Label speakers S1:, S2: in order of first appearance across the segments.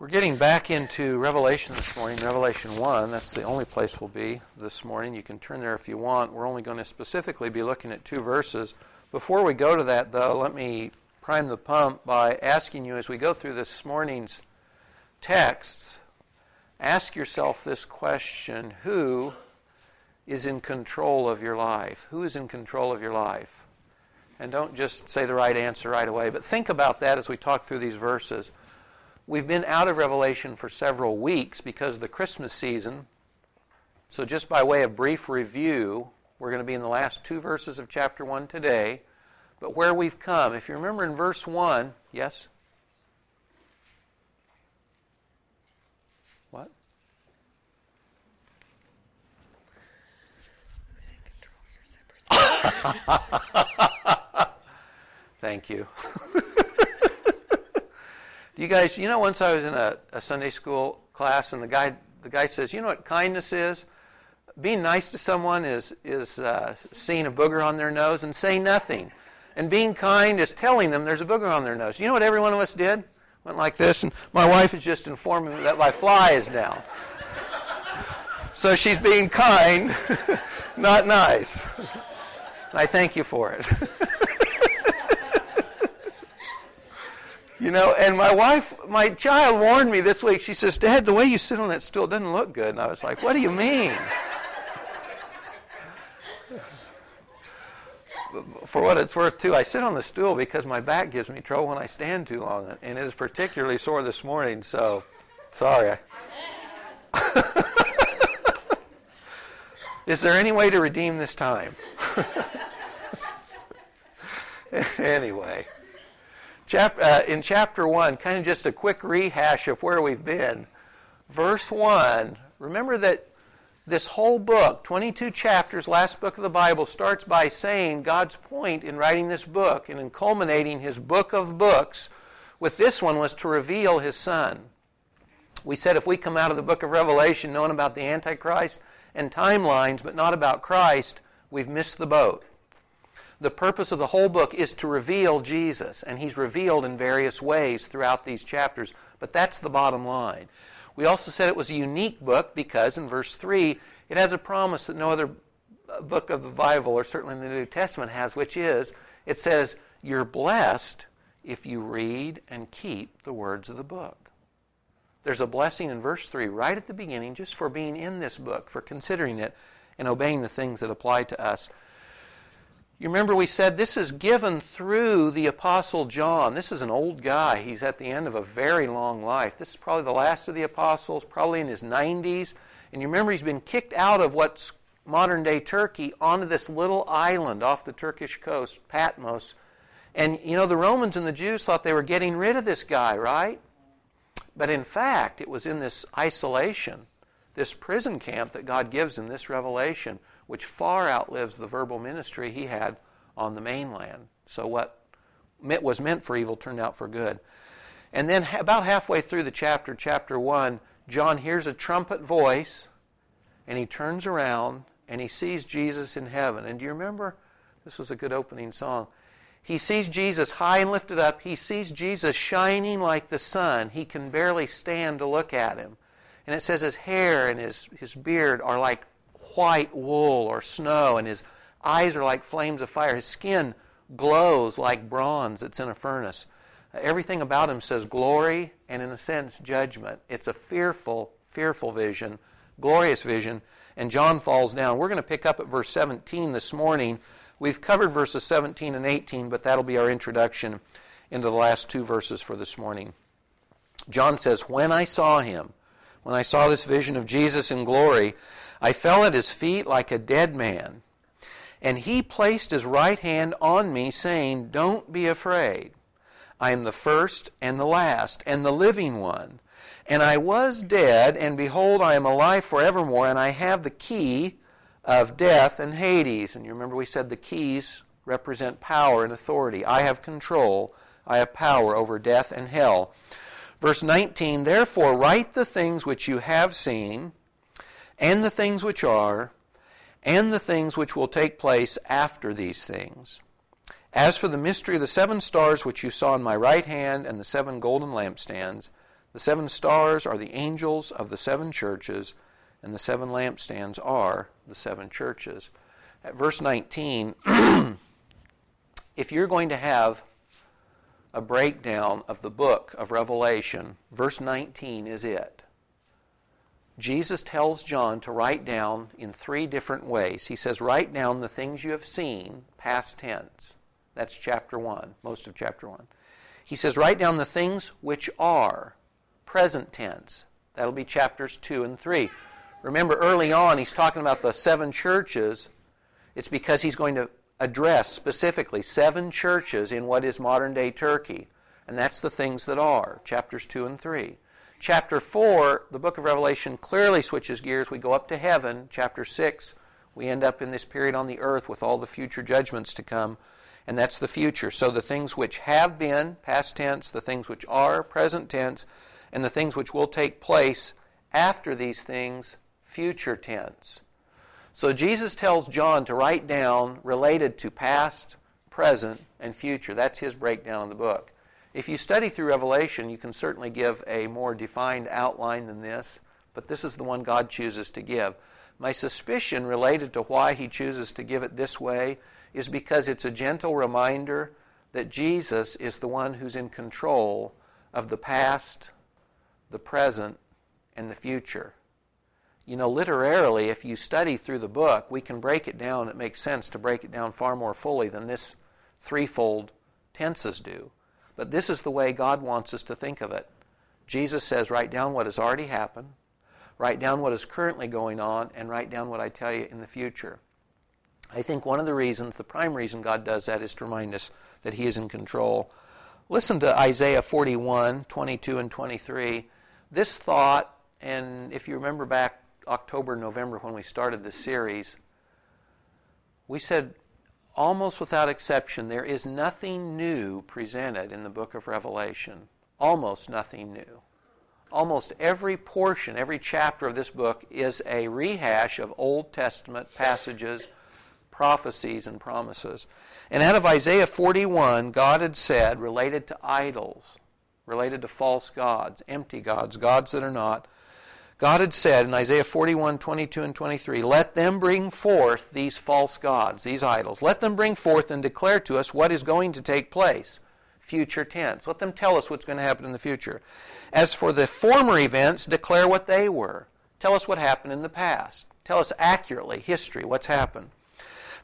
S1: We're getting back into Revelation this morning, Revelation 1. That's the only place we'll be this morning. You can turn there if you want. We're only going to specifically be looking at two verses. Before we go to that, though, let me prime the pump by asking you as we go through this morning's texts, ask yourself this question Who is in control of your life? Who is in control of your life? And don't just say the right answer right away, but think about that as we talk through these verses. We've been out of Revelation for several weeks because of the Christmas season. So, just by way of brief review, we're going to be in the last two verses of chapter 1 today. But where we've come, if you remember in verse 1, yes? What? Who's in control? Your zippers. Thank you. You guys, you know, once I was in a, a, Sunday school class and the guy, the guy says, you know what kindness is? Being nice to someone is, is uh, seeing a booger on their nose and saying nothing. And being kind is telling them there's a booger on their nose. You know what every one of us did? Went like this, and my wife is just informing me that my fly is down. so she's being kind, not nice. I thank you for it. You know, and my wife, my child warned me this week. She says, Dad, the way you sit on that stool doesn't look good. And I was like, What do you mean? For what it's worth, too, I sit on the stool because my back gives me trouble when I stand too long. And it is particularly sore this morning, so sorry. is there any way to redeem this time? anyway. Chap- uh, in chapter 1, kind of just a quick rehash of where we've been. Verse 1, remember that this whole book, 22 chapters, last book of the Bible, starts by saying God's point in writing this book and in culminating his book of books with this one was to reveal his son. We said if we come out of the book of Revelation knowing about the Antichrist and timelines, but not about Christ, we've missed the boat the purpose of the whole book is to reveal Jesus, and he's revealed in various ways throughout these chapters, but that's the bottom line. We also said it was a unique book because in verse 3 it has a promise that no other book of the Bible, or certainly in the New Testament, has, which is it says, You're blessed if you read and keep the words of the book. There's a blessing in verse 3 right at the beginning just for being in this book, for considering it and obeying the things that apply to us. You remember we said this is given through the Apostle John. This is an old guy. He's at the end of a very long life. This is probably the last of the apostles, probably in his 90s. And you remember he's been kicked out of what's modern day Turkey onto this little island off the Turkish coast, Patmos. And you know, the Romans and the Jews thought they were getting rid of this guy, right? But in fact, it was in this isolation, this prison camp that God gives in this revelation which far outlives the verbal ministry he had on the mainland. So what was meant for evil turned out for good. And then about halfway through the chapter, chapter 1, John hears a trumpet voice and he turns around and he sees Jesus in heaven. And do you remember? This was a good opening song. He sees Jesus high and lifted up. He sees Jesus shining like the sun. He can barely stand to look at him. And it says his hair and his, his beard are like white wool or snow, and his eyes are like flames of fire. His skin glows like bronze that's in a furnace. Everything about him says glory and, in a sense, judgment. It's a fearful, fearful vision, glorious vision, and John falls down. We're going to pick up at verse 17 this morning. We've covered verses 17 and 18, but that'll be our introduction into the last two verses for this morning. John says, When I saw him, when I saw this vision of Jesus in glory, I fell at his feet like a dead man. And he placed his right hand on me, saying, Don't be afraid. I am the first and the last and the living one. And I was dead, and behold, I am alive forevermore, and I have the key of death and Hades. And you remember we said the keys represent power and authority. I have control, I have power over death and hell. Verse 19 Therefore, write the things which you have seen and the things which are, and the things which will take place after these things. As for the mystery of the seven stars which you saw in my right hand and the seven golden lampstands, The seven stars are the angels of the seven churches, and the seven lampstands are the seven churches. At verse 19, if you're going to have a breakdown of the book of Revelation, verse 19 is it. Jesus tells John to write down in three different ways. He says, Write down the things you have seen, past tense. That's chapter 1, most of chapter 1. He says, Write down the things which are, present tense. That'll be chapters 2 and 3. Remember, early on, he's talking about the seven churches. It's because he's going to address specifically seven churches in what is modern day Turkey. And that's the things that are, chapters 2 and 3. Chapter 4, the book of Revelation clearly switches gears. We go up to heaven. Chapter 6, we end up in this period on the earth with all the future judgments to come. And that's the future. So the things which have been, past tense, the things which are, present tense, and the things which will take place after these things, future tense. So Jesus tells John to write down related to past, present, and future. That's his breakdown of the book. If you study through Revelation, you can certainly give a more defined outline than this, but this is the one God chooses to give. My suspicion related to why he chooses to give it this way is because it's a gentle reminder that Jesus is the one who's in control of the past, the present, and the future. You know, literarily, if you study through the book, we can break it down. It makes sense to break it down far more fully than this threefold tenses do. But this is the way God wants us to think of it. Jesus says, write down what has already happened, write down what is currently going on, and write down what I tell you in the future. I think one of the reasons, the prime reason God does that is to remind us that He is in control. Listen to Isaiah 41, 22, and 23. This thought, and if you remember back October, November when we started this series, we said almost without exception, there is nothing new presented in the book of Revelation. Almost nothing new. Almost every portion, every chapter of this book is a rehash of Old Testament passages, prophecies, and promises. And out of Isaiah 41, God had said, related to idols, related to false gods, empty gods, gods that are not, God had said in Isaiah 41, 22, and 23, Let them bring forth these false gods, these idols. Let them bring forth and declare to us what is going to take place. Future tense. Let them tell us what's going to happen in the future. As for the former events, declare what they were. Tell us what happened in the past. Tell us accurately, history, what's happened.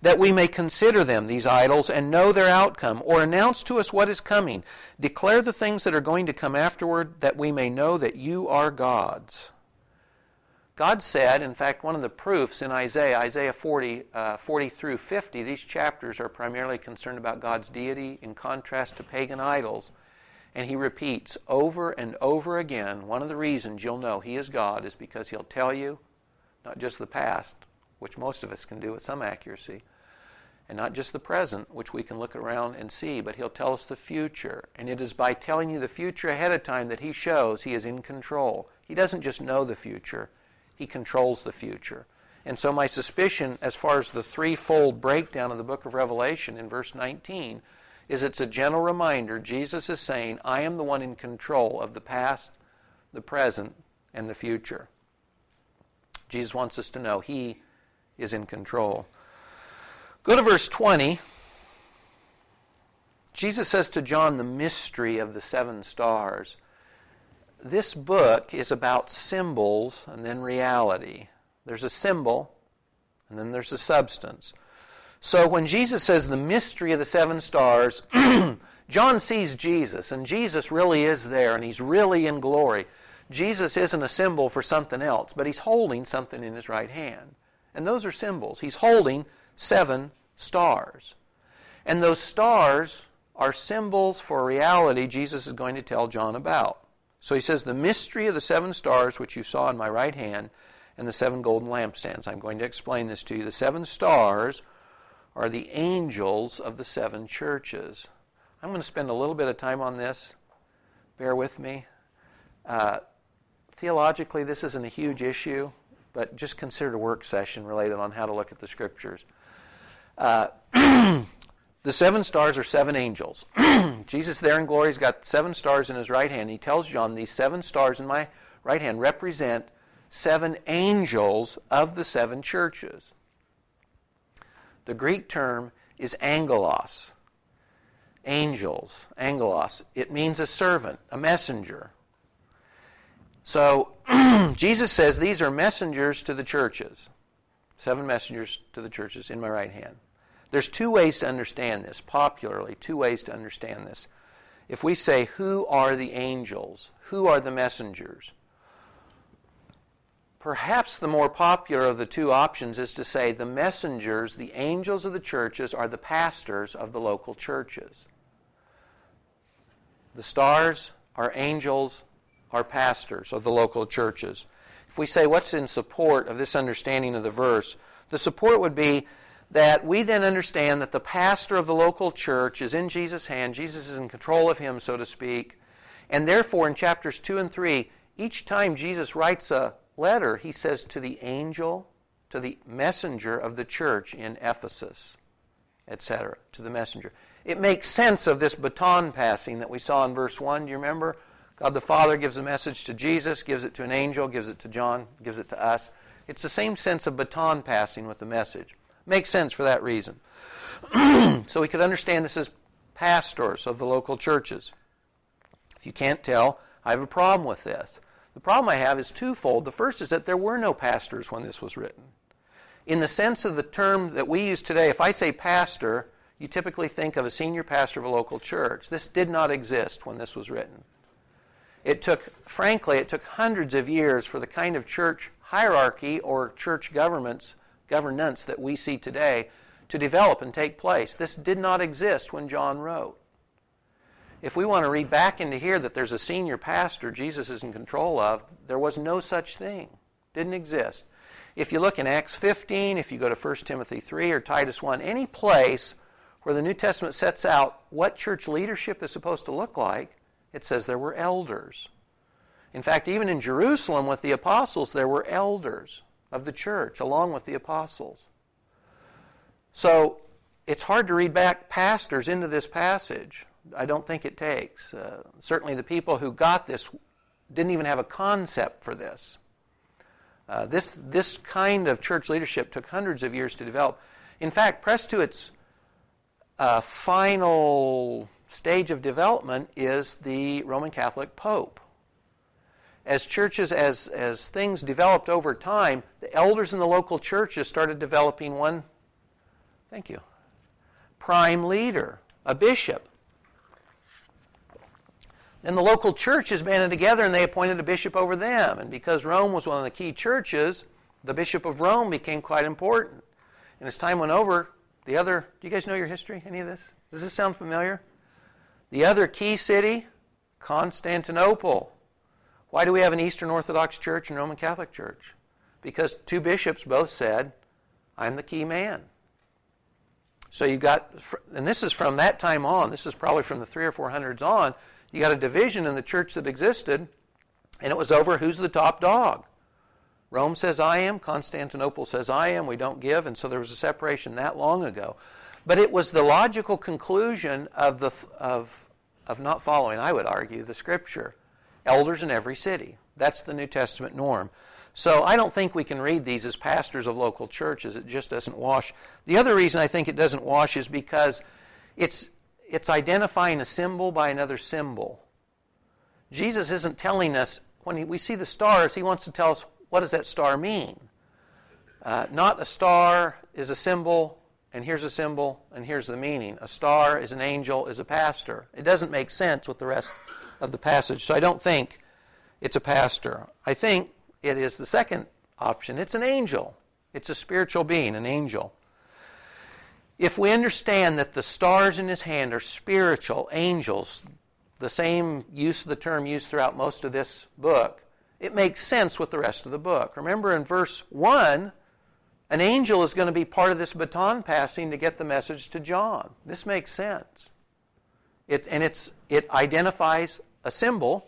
S1: That we may consider them, these idols, and know their outcome, or announce to us what is coming. Declare the things that are going to come afterward, that we may know that you are gods. God said, in fact, one of the proofs in Isaiah, Isaiah 40, uh, 40 through 50, these chapters are primarily concerned about God's deity in contrast to pagan idols. And he repeats over and over again one of the reasons you'll know he is God is because he'll tell you not just the past, which most of us can do with some accuracy, and not just the present, which we can look around and see, but he'll tell us the future. And it is by telling you the future ahead of time that he shows he is in control. He doesn't just know the future, he controls the future. And so, my suspicion, as far as the threefold breakdown of the book of Revelation in verse 19, is it's a gentle reminder Jesus is saying, I am the one in control of the past, the present, and the future. Jesus wants us to know He is in control. Go to verse 20. Jesus says to John the mystery of the seven stars this book is about symbols and then reality. There's a symbol, and then there's a substance. So when Jesus says the mystery of the seven stars, John sees Jesus, and Jesus really is there, and he's really in glory. Jesus isn't a symbol for something else, but he's holding something in his right hand. And those are symbols. He's holding seven stars. And those stars are symbols for reality Jesus is going to tell John about. So he says, The mystery of the seven stars which you saw in my right hand and the seven golden lampstands. I'm going to explain this to you. The seven stars are the angels of the seven churches. I'm going to spend a little bit of time on this. Bear with me. Uh, theologically, this isn't a huge issue, but just consider a work session related on how to look at the scriptures. Uh, The seven stars are seven angels. Jesus, there in glory, has got seven stars in his right hand. He tells John, These seven stars in my right hand represent seven angels of the seven churches. The Greek term is angelos. Angels, angelos. It means a servant, a messenger. So Jesus says these are messengers to the churches. Seven messengers to the churches in my right hand. There's two ways to understand this, popularly, two ways to understand this. If we say, Who are the angels? Who are the messengers? Perhaps the more popular of the two options is to say the messengers, the angels of the churches, are the pastors of the local churches. The stars are angels, are pastors of the local churches. If we say what's in support of this understanding of the verse, the support would be that we then understand that the pastor of the local church is in Jesus' hand. Jesus is in control of him, so to speak. And therefore, in chapters 2 and 3, each time Jesus writes a letter, he says to the angel, to the messenger of the church in Ephesus, etc., to the messenger. It makes sense of this baton passing that we saw in verse 1. Do you remember? God the Father gives a message to Jesus, gives it to an angel, gives it to John, gives it to us. It's the same sense of baton passing with the message. Makes sense for that reason. so we could understand this as pastors of the local churches. If you can't tell, I have a problem with this. The problem I have is twofold. The first is that there were no pastors when this was written. In the sense of the term that we use today, if I say pastor, you typically think of a senior pastor of a local church. This did not exist when this was written. It took, frankly, it took hundreds of years for the kind of church hierarchy or church governments governance that we see today to develop and take place. This did not exist when John wrote. If we want to read back into here that there's a senior pastor Jesus is in control of, there was no such thing. Didn't exist. If you look in Acts 15, if you go to 1 Timothy 3 or Titus 1, any place where the New Testament sets out what church leadership is supposed to look like, it says there were elders. In fact, even in Jerusalem with the apostles, there were elders of the church along with the apostles. So it's hard to read back pastors into this passage. I don't think it takes. Uh, certainly, the people who got this didn't even have a concept for this. Uh, this. This kind of church leadership took hundreds of years to develop. In fact, pressed to its uh, final stage of development is the Roman Catholic Pope as churches, as, as things developed over time, the elders in the local churches started developing one, thank you, prime leader, a bishop. And the local churches banded together and they appointed a bishop over them. And because Rome was one of the key churches, the bishop of Rome became quite important. And as time went over, the other, do you guys know your history? Any of this? Does this sound familiar? The other key city, Constantinople. Why do we have an Eastern Orthodox Church and Roman Catholic Church? Because two bishops both said, I'm the key man. So you got, and this is from that time on, this is probably from the three or four hundreds on, you got a division in the church that existed, and it was over who's the top dog. Rome says I am, Constantinople says I am, we don't give, and so there was a separation that long ago. But it was the logical conclusion of, the, of, of not following, I would argue, the scripture elders in every city. That's the New Testament norm. So I don't think we can read these as pastors of local churches. It just doesn't wash. The other reason I think it doesn't wash is because it's, it's identifying a symbol by another symbol. Jesus isn't telling us, when we see the stars, he wants to tell us what does that star mean? Uh, not a star is a symbol, and here's a symbol, and here's the meaning. A star is an angel, is a pastor. It doesn't make sense with the rest of the passage. So I don't think it's a pastor. I think it is the second option. It's an angel. It's a spiritual being, an angel. If we understand that the stars in his hand are spiritual angels, the same use of the term used throughout most of this book, it makes sense with the rest of the book. Remember in verse 1, an angel is going to be part of this baton passing to get the message to John. This makes sense. It, and it's, it identifies a symbol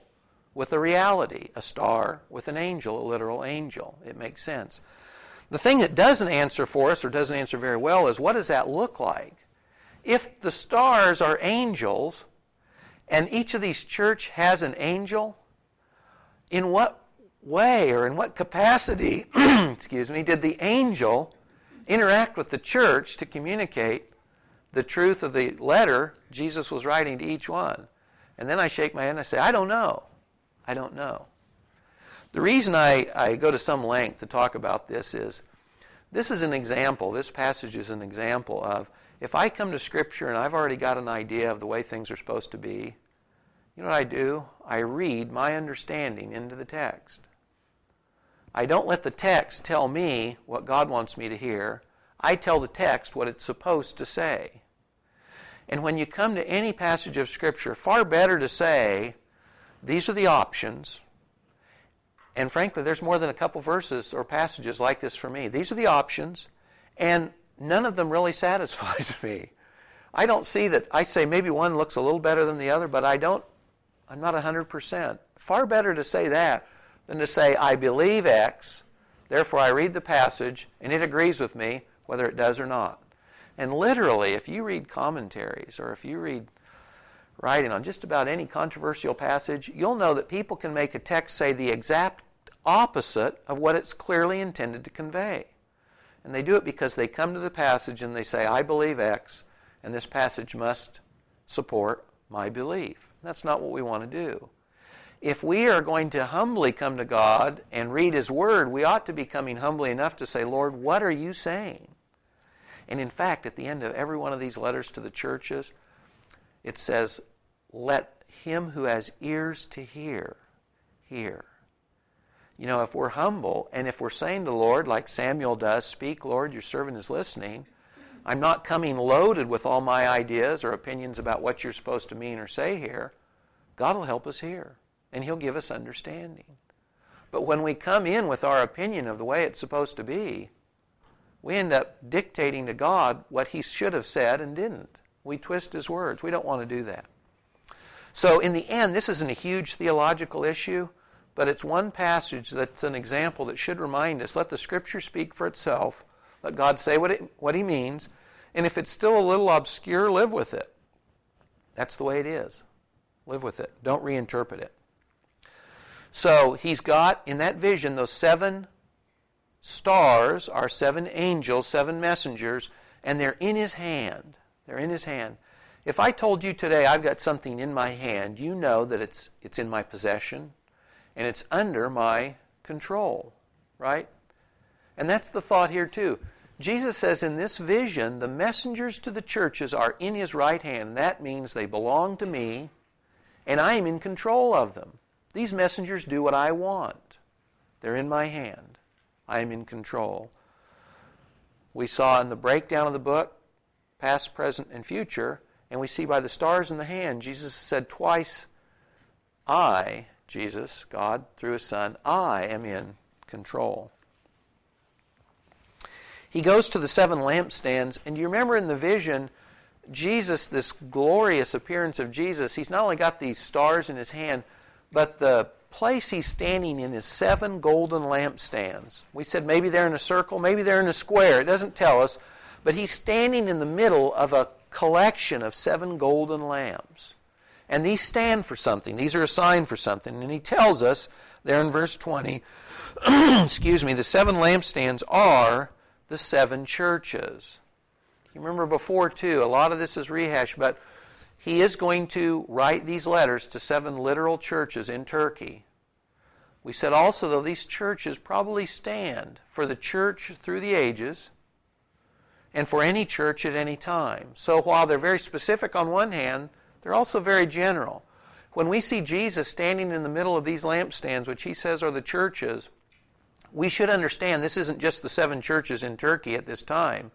S1: with a reality, a star with an angel, a literal angel. It makes sense. The thing that doesn't answer for us, or doesn't answer very well, is what does that look like? if the stars are angels, and each of these church has an angel, in what way or in what capacity, excuse me, did the angel interact with the church to communicate the truth of the letter Jesus was writing to each one? And then I shake my head and I say, I don't know. I don't know. The reason I, I go to some length to talk about this is this is an example, this passage is an example of if I come to Scripture and I've already got an idea of the way things are supposed to be, you know what I do? I read my understanding into the text. I don't let the text tell me what God wants me to hear. I tell the text what it's supposed to say. And when you come to any passage of Scripture, far better to say, these are the options, and frankly, there's more than a couple verses or passages like this for me. These are the options, and none of them really satisfies me. I don't see that. I say maybe one looks a little better than the other, but I don't. I'm not 100%. Far better to say that than to say I believe X, therefore I read the passage and it agrees with me whether it does or not. And literally, if you read commentaries or if you read writing on just about any controversial passage, you'll know that people can make a text say the exact opposite of what it's clearly intended to convey. And they do it because they come to the passage and they say, I believe X, and this passage must support my belief. That's not what we want to do. If we are going to humbly come to God and read His Word, we ought to be coming humbly enough to say, Lord, what are you saying? And in fact, at the end of every one of these letters to the churches, it says, let him who has ears to hear, hear. You know, if we're humble and if we're saying to the Lord, like Samuel does, Speak, Lord, your servant is listening, I'm not coming loaded with all my ideas or opinions about what you're supposed to mean or say here. God will help us here, and He'll give us understanding. But when we come in with our opinion of the way it's supposed to be, we end up dictating to God what He should have said and didn't. We twist His words. We don't want to do that. So, in the end, this isn't a huge theological issue, but it's one passage that's an example that should remind us let the Scripture speak for itself, let God say what, it, what He means, and if it's still a little obscure, live with it. That's the way it is. Live with it. Don't reinterpret it. So, He's got in that vision those seven stars are seven angels, seven messengers, and they're in His hand. They're in His hand. If I told you today I've got something in my hand, you know that it's, it's in my possession and it's under my control, right? And that's the thought here, too. Jesus says in this vision, the messengers to the churches are in his right hand. That means they belong to me, and I am in control of them. These messengers do what I want, they're in my hand. I am in control. We saw in the breakdown of the book, past, present, and future, and we see by the stars in the hand, Jesus said twice, I, Jesus, God, through his Son, I am in control. He goes to the seven lampstands, and you remember in the vision, Jesus, this glorious appearance of Jesus, he's not only got these stars in his hand, but the place he's standing in is seven golden lampstands. We said maybe they're in a circle, maybe they're in a square. It doesn't tell us. But he's standing in the middle of a collection of seven golden lamps. And these stand for something. These are a sign for something. And he tells us there in verse 20, excuse me, the seven lampstands are the seven churches. You remember before, too, a lot of this is rehashed, but he is going to write these letters to seven literal churches in Turkey. We said also, though, these churches probably stand for the church through the ages and for any church at any time. So while they're very specific on one hand, they're also very general. When we see Jesus standing in the middle of these lampstands, which he says are the churches, we should understand this isn't just the seven churches in Turkey at this time.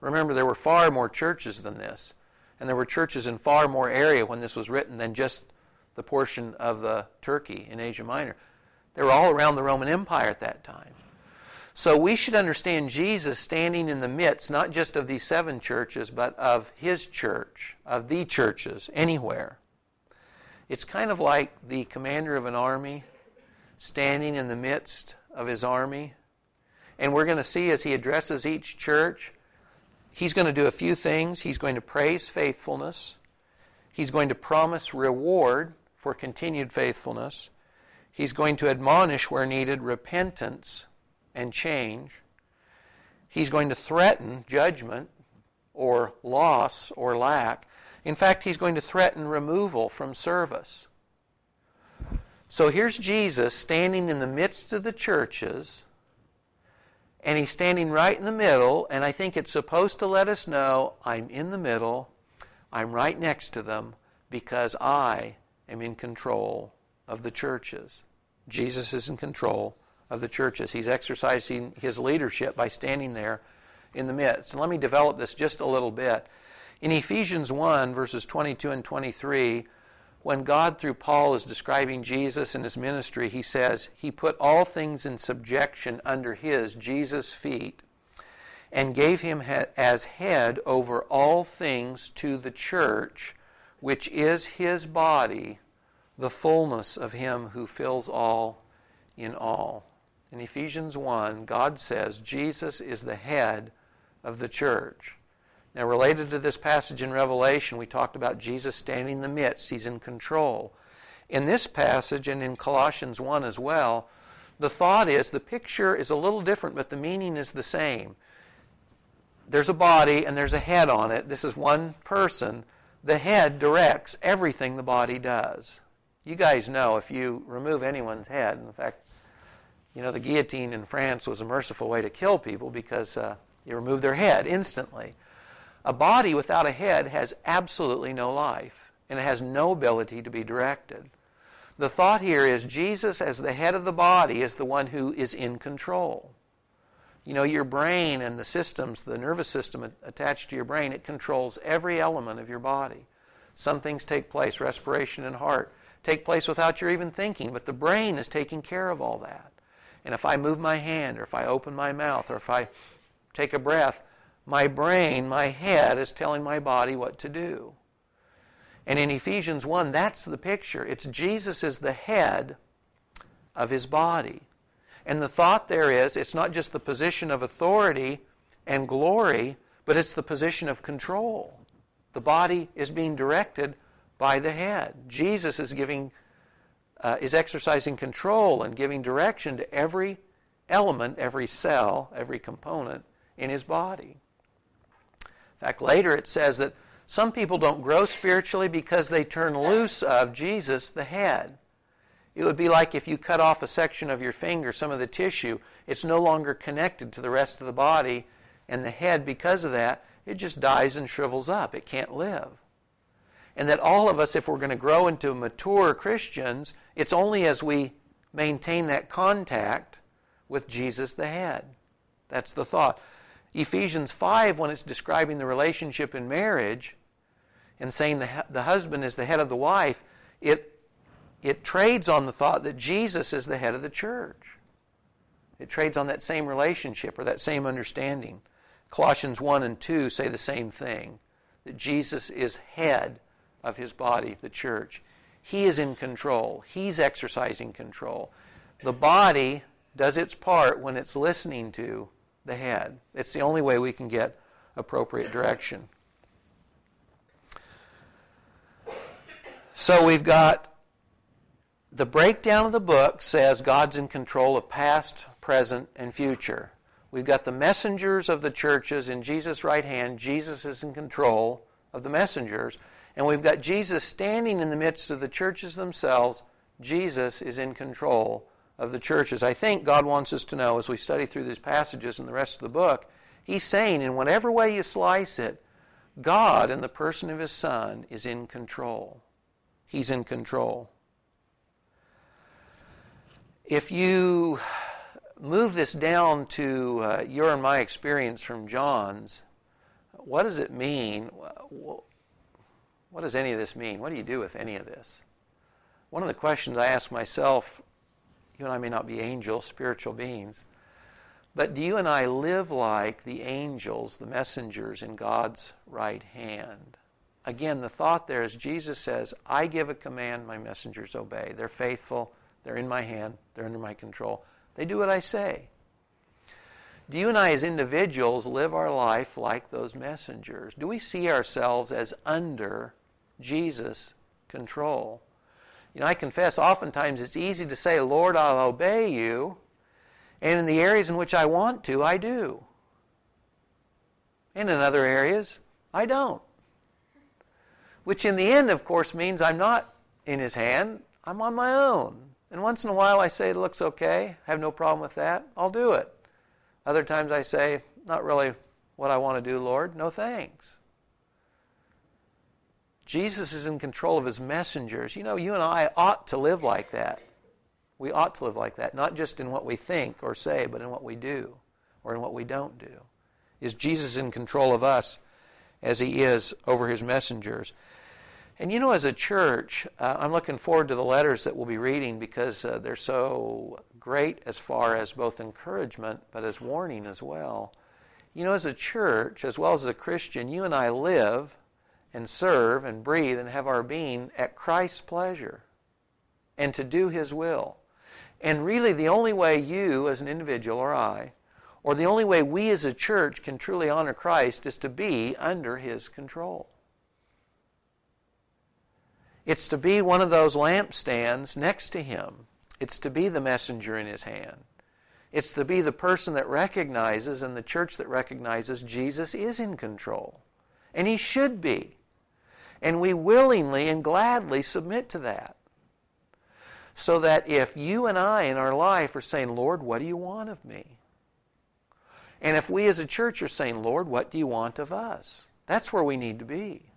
S1: Remember, there were far more churches than this. And there were churches in far more area when this was written than just the portion of the Turkey in Asia Minor. They were all around the Roman Empire at that time. So we should understand Jesus standing in the midst, not just of these seven churches, but of his church, of the churches, anywhere. It's kind of like the commander of an army standing in the midst of his army. And we're going to see as he addresses each church, he's going to do a few things. He's going to praise faithfulness. He's going to promise reward for continued faithfulness. He's going to admonish where needed repentance and change. He's going to threaten judgment or loss or lack. In fact, he's going to threaten removal from service. So here's Jesus standing in the midst of the churches, and he's standing right in the middle, and I think it's supposed to let us know I'm in the middle, I'm right next to them, because I am in control of the churches. Jesus is in control of the churches. He's exercising his leadership by standing there in the midst. And let me develop this just a little bit. In Ephesians 1, verses 22 and 23, when God, through Paul, is describing Jesus and his ministry, he says, He put all things in subjection under his, Jesus' feet, and gave him as head over all things to the church, which is his body, the fullness of him who fills all in all. In Ephesians 1, God says Jesus is the head of the church. Now, related to this passage in Revelation, we talked about Jesus standing in the midst, he's in control. In this passage and in Colossians 1 as well, the thought is the picture is a little different, but the meaning is the same. There's a body and there's a head on it. This is one person. The head directs everything the body does. You guys know if you remove anyone's head, in fact, you know, the guillotine in France was a merciful way to kill people because uh, you remove their head instantly. A body without a head has absolutely no life, and it has no ability to be directed. The thought here is Jesus, as the head of the body, is the one who is in control. You know, your brain and the systems, the nervous system attached to your brain, it controls every element of your body. Some things take place, respiration and heart, take place without your even thinking, but the brain is taking care of all that. And if I move my hand, or if I open my mouth, or if I take a breath, my brain, my head is telling my body what to do. And in Ephesians 1, that's the picture. It's Jesus is the head of his body. And the thought there is it's not just the position of authority and glory, but it's the position of control. The body is being directed by the head. Jesus is giving uh, is exercising control and giving direction to every element, every cell, every component in his body. In fact, later it says that some people don't grow spiritually because they turn loose of Jesus, the head. It would be like if you cut off a section of your finger, some of the tissue, it's no longer connected to the rest of the body, and the head, because of that, it just dies and shrivels up. It can't live. And that all of us, if we're going to grow into mature Christians, it's only as we maintain that contact with Jesus the head. That's the thought. Ephesians 5, when it's describing the relationship in marriage and saying the, the husband is the head of the wife, it, it trades on the thought that Jesus is the head of the church. It trades on that same relationship or that same understanding. Colossians 1 and 2 say the same thing that Jesus is head of his body, the church. He is in control, he's exercising control. The body does its part when it's listening to the head. It's the only way we can get appropriate direction. So we've got the breakdown of the book says God's in control of past, present, and future. We've got the messengers of the churches in Jesus' right hand. Jesus is in control of the messengers. And we've got Jesus standing in the midst of the churches themselves. Jesus is in control of the churches. I think God wants us to know as we study through these passages and the rest of the book, He's saying, in whatever way you slice it, God, in the person of His Son, is in control. He's in control. If you move this down to uh, your and my experience from John's, what does it mean? What does any of this mean? What do you do with any of this? One of the questions I ask myself you and I may not be angels, spiritual beings. But do you and I live like the angels, the messengers in God's right hand? Again, the thought there is Jesus says, I give a command, my messengers obey. They're faithful, they're in my hand, they're under my control. They do what I say. Do you and I, as individuals, live our life like those messengers? Do we see ourselves as under Jesus' control? You know, I confess oftentimes it's easy to say, Lord, I'll obey you, and in the areas in which I want to, I do. And in other areas, I don't. Which in the end, of course, means I'm not in His hand, I'm on my own. And once in a while I say it looks okay, I have no problem with that, I'll do it. Other times I say, not really what I want to do, Lord, no thanks. Jesus is in control of his messengers. You know, you and I ought to live like that. We ought to live like that, not just in what we think or say, but in what we do or in what we don't do. Is Jesus in control of us as he is over his messengers? And you know, as a church, uh, I'm looking forward to the letters that we'll be reading because uh, they're so great as far as both encouragement but as warning as well. You know, as a church, as well as a Christian, you and I live and serve and breathe and have our being at Christ's pleasure and to do His will. And really, the only way you, as an individual, or I, or the only way we as a church can truly honor Christ is to be under His control. It's to be one of those lampstands next to him. It's to be the messenger in his hand. It's to be the person that recognizes and the church that recognizes Jesus is in control. And he should be. And we willingly and gladly submit to that. So that if you and I in our life are saying, Lord, what do you want of me? And if we as a church are saying, Lord, what do you want of us? That's where we need to be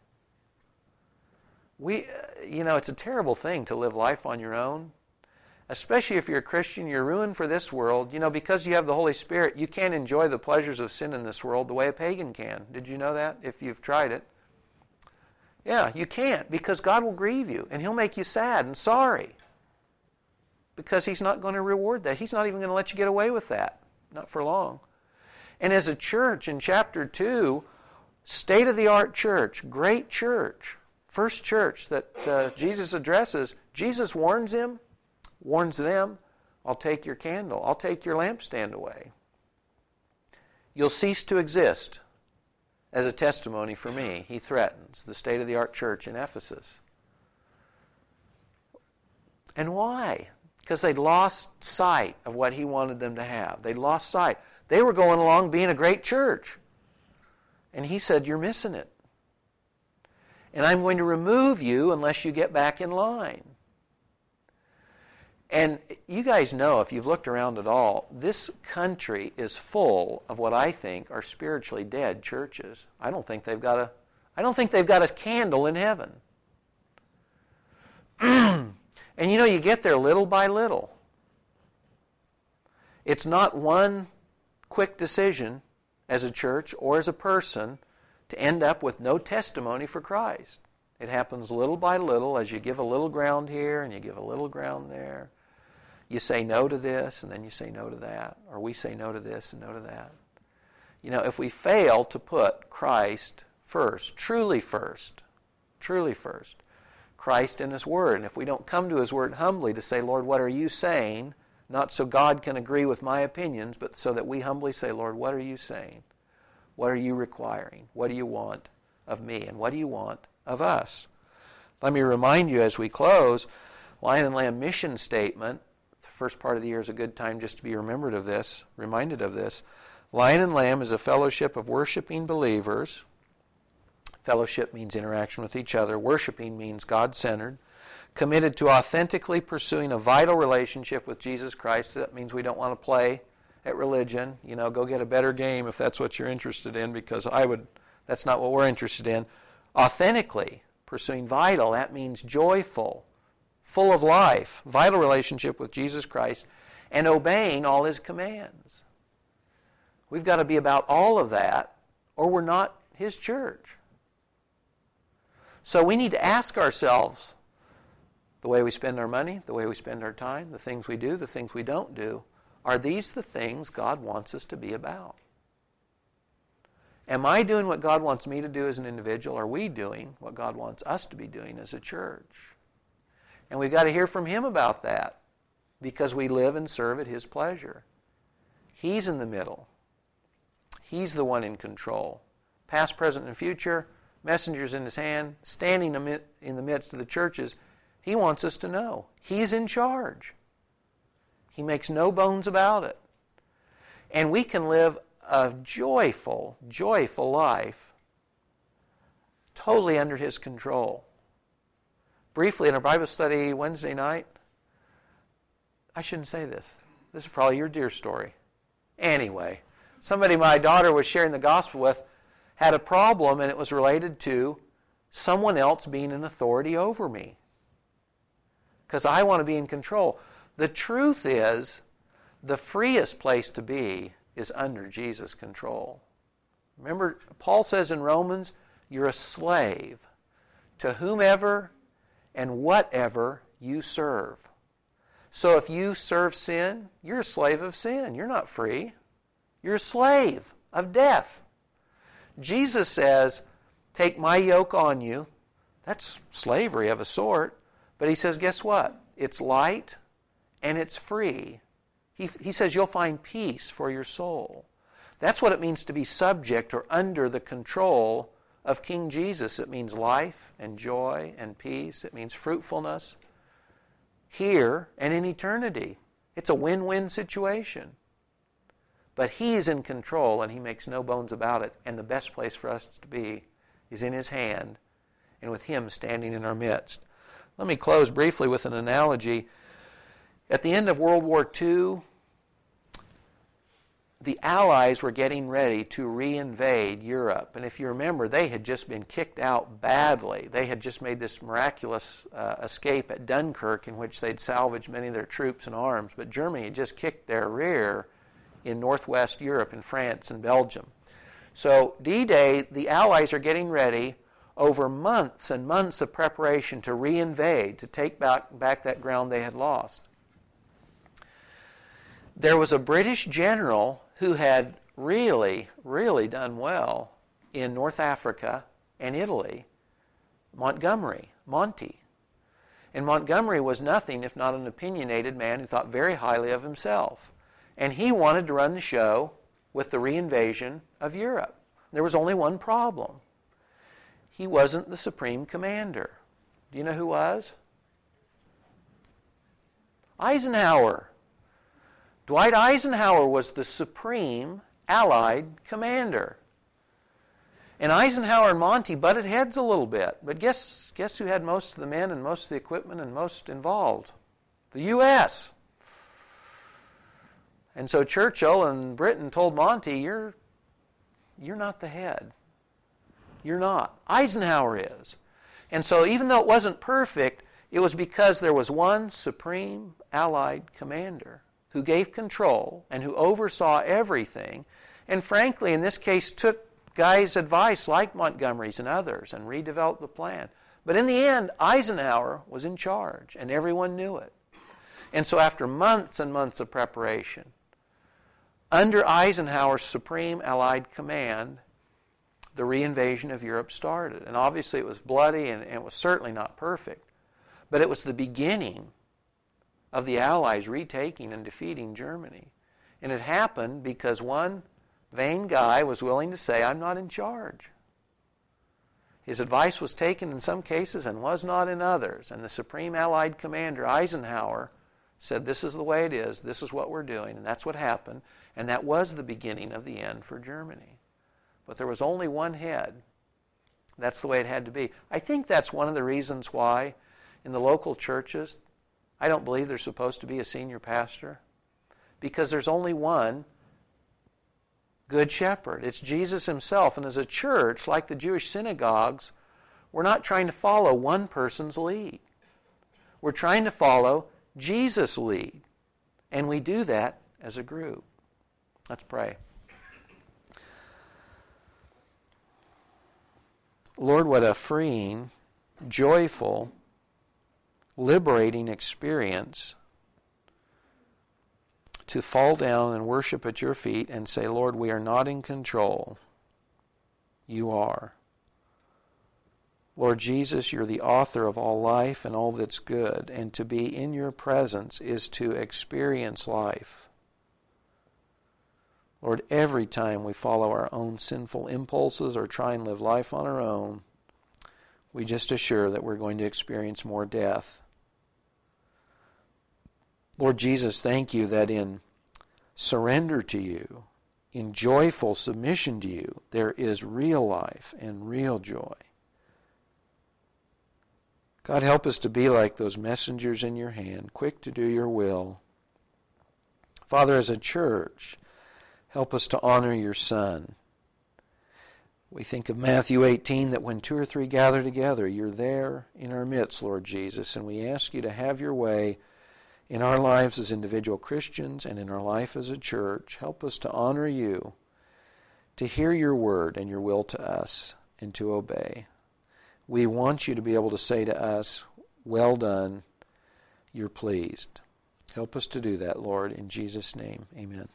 S1: we, uh, you know, it's a terrible thing to live life on your own. Especially if you're a Christian, you're ruined for this world. You know, because you have the Holy Spirit, you can't enjoy the pleasures of sin in this world the way a pagan can. Did you know that if you've tried it? Yeah, you can't because God will grieve you and He'll make you sad and sorry because He's not going to reward that. He's not even going to let you get away with that, not for long. And as a church in chapter 2, state of the art church, great church, first church that uh, Jesus addresses, Jesus warns him, warns them, I'll take your candle, I'll take your lampstand away. You'll cease to exist as a testimony for me, he threatens the state of the art church in Ephesus. And why? Because they'd lost sight of what he wanted them to have. They'd lost sight. They were going along being a great church. And he said, You're missing it and I'm going to remove you unless you get back in line. And you guys know, if you've looked around at all, this country is full of what I think are spiritually dead churches. I don't think they've got a, I don't think they've got a candle in heaven. and you know, you get there little by little. It's not one quick decision as a church or as a person to end up with no testimony for Christ. It happens little by little as you give a little ground here and you give a little ground there. You say no to this and then you say no to that, or we say no to this and no to that. You know, if we fail to put Christ first, truly first, truly first, Christ and His Word, and if we don't come to His Word humbly to say, Lord, what are you saying? Not so God can agree with my opinions, but so that we humbly say, Lord, what are you saying? What are you requiring? What do you want of me? And what do you want of us? Let me remind you as we close Lion and Lamb mission statement. First part of the year is a good time just to be remembered of this, reminded of this. Lion and Lamb is a fellowship of worshiping believers. Fellowship means interaction with each other. Worshiping means God centered. Committed to authentically pursuing a vital relationship with Jesus Christ. That means we don't want to play at religion. You know, go get a better game if that's what you're interested in, because I would, that's not what we're interested in. Authentically pursuing vital, that means joyful, full of life, vital relationship with Jesus Christ, and obeying all his commands. We've got to be about all of that, or we're not his church. So we need to ask ourselves the way we spend our money, the way we spend our time, the things we do, the things we don't do are these the things God wants us to be about? Am I doing what God wants me to do as an individual? Are we doing what God wants us to be doing as a church? And we've got to hear from Him about that because we live and serve at His pleasure. He's in the middle. He's the one in control. Past, present, and future, messengers in his hand, standing in the midst of the churches. He wants us to know He's in charge. He makes no bones about it. And we can live a joyful, joyful life totally under His control. Briefly, in our Bible study Wednesday night, I shouldn't say this. This is probably your dear story. Anyway, somebody my daughter was sharing the gospel with had a problem, and it was related to someone else being an authority over me. Because I want to be in control. The truth is, the freest place to be is under Jesus' control. Remember, Paul says in Romans, you're a slave to whomever and whatever you serve. So if you serve sin, you're a slave of sin. You're not free. You're a slave of death. Jesus says, Take my yoke on you. That's slavery of a sort. But he says, Guess what? It's light and it's free. He, he says, You'll find peace for your soul. That's what it means to be subject or under the control of King Jesus. It means life and joy and peace, it means fruitfulness here and in eternity. It's a win win situation. But He's in control and He makes no bones about it. And the best place for us to be is in His hand and with Him standing in our midst. Let me close briefly with an analogy. At the end of World War II, the Allies were getting ready to reinvade Europe. And if you remember, they had just been kicked out badly. They had just made this miraculous uh, escape at Dunkirk, in which they'd salvaged many of their troops and arms. But Germany had just kicked their rear in northwest Europe, in France and Belgium. So, D Day, the Allies are getting ready over months and months of preparation to reinvade, to take back, back that ground they had lost. There was a British general who had really, really done well in North Africa and Italy, Montgomery, Monty. And Montgomery was nothing if not an opinionated man who thought very highly of himself. And he wanted to run the show with the reinvasion of Europe. There was only one problem he wasn't the supreme commander. Do you know who was? Eisenhower. Dwight Eisenhower was the supreme Allied commander. And Eisenhower and Monty butted heads a little bit. But guess, guess who had most of the men and most of the equipment and most involved? The U.S. And so Churchill and Britain told Monty, you're, you're not the head. You're not. Eisenhower is. And so even though it wasn't perfect, it was because there was one supreme Allied commander who gave control and who oversaw everything, and frankly, in this case, took guys' advice like Montgomery's and others and redeveloped the plan. But in the end, Eisenhower was in charge, and everyone knew it. And so, after months and months of preparation, under Eisenhower's supreme Allied command, the reinvasion of Europe started. And obviously, it was bloody and, and it was certainly not perfect. But it was the beginning of the Allies retaking and defeating Germany. And it happened because one vain guy was willing to say, I'm not in charge. His advice was taken in some cases and was not in others. And the Supreme Allied Commander, Eisenhower, said, This is the way it is, this is what we're doing. And that's what happened. And that was the beginning of the end for Germany. But there was only one head. That's the way it had to be. I think that's one of the reasons why in the local churches I don't believe there's supposed to be a senior pastor because there's only one good shepherd. It's Jesus himself. And as a church, like the Jewish synagogues, we're not trying to follow one person's lead. We're trying to follow Jesus' lead. And we do that as a group. Let's pray. Lord, what a freeing, joyful, liberating experience to fall down and worship at your feet and say, Lord, we are not in control. You are. Lord Jesus, you're the author of all life and all that's good, and to be in your presence is to experience life. Lord, every time we follow our own sinful impulses or try and live life on our own, we just assure that we're going to experience more death. Lord Jesus, thank you that in surrender to you, in joyful submission to you, there is real life and real joy. God, help us to be like those messengers in your hand, quick to do your will. Father, as a church, help us to honor your Son. We think of Matthew 18 that when two or three gather together, you're there in our midst, Lord Jesus, and we ask you to have your way in our lives as individual Christians and in our life as a church. Help us to honor you, to hear your word and your will to us, and to obey. We want you to be able to say to us, Well done, you're pleased. Help us to do that, Lord, in Jesus' name. Amen.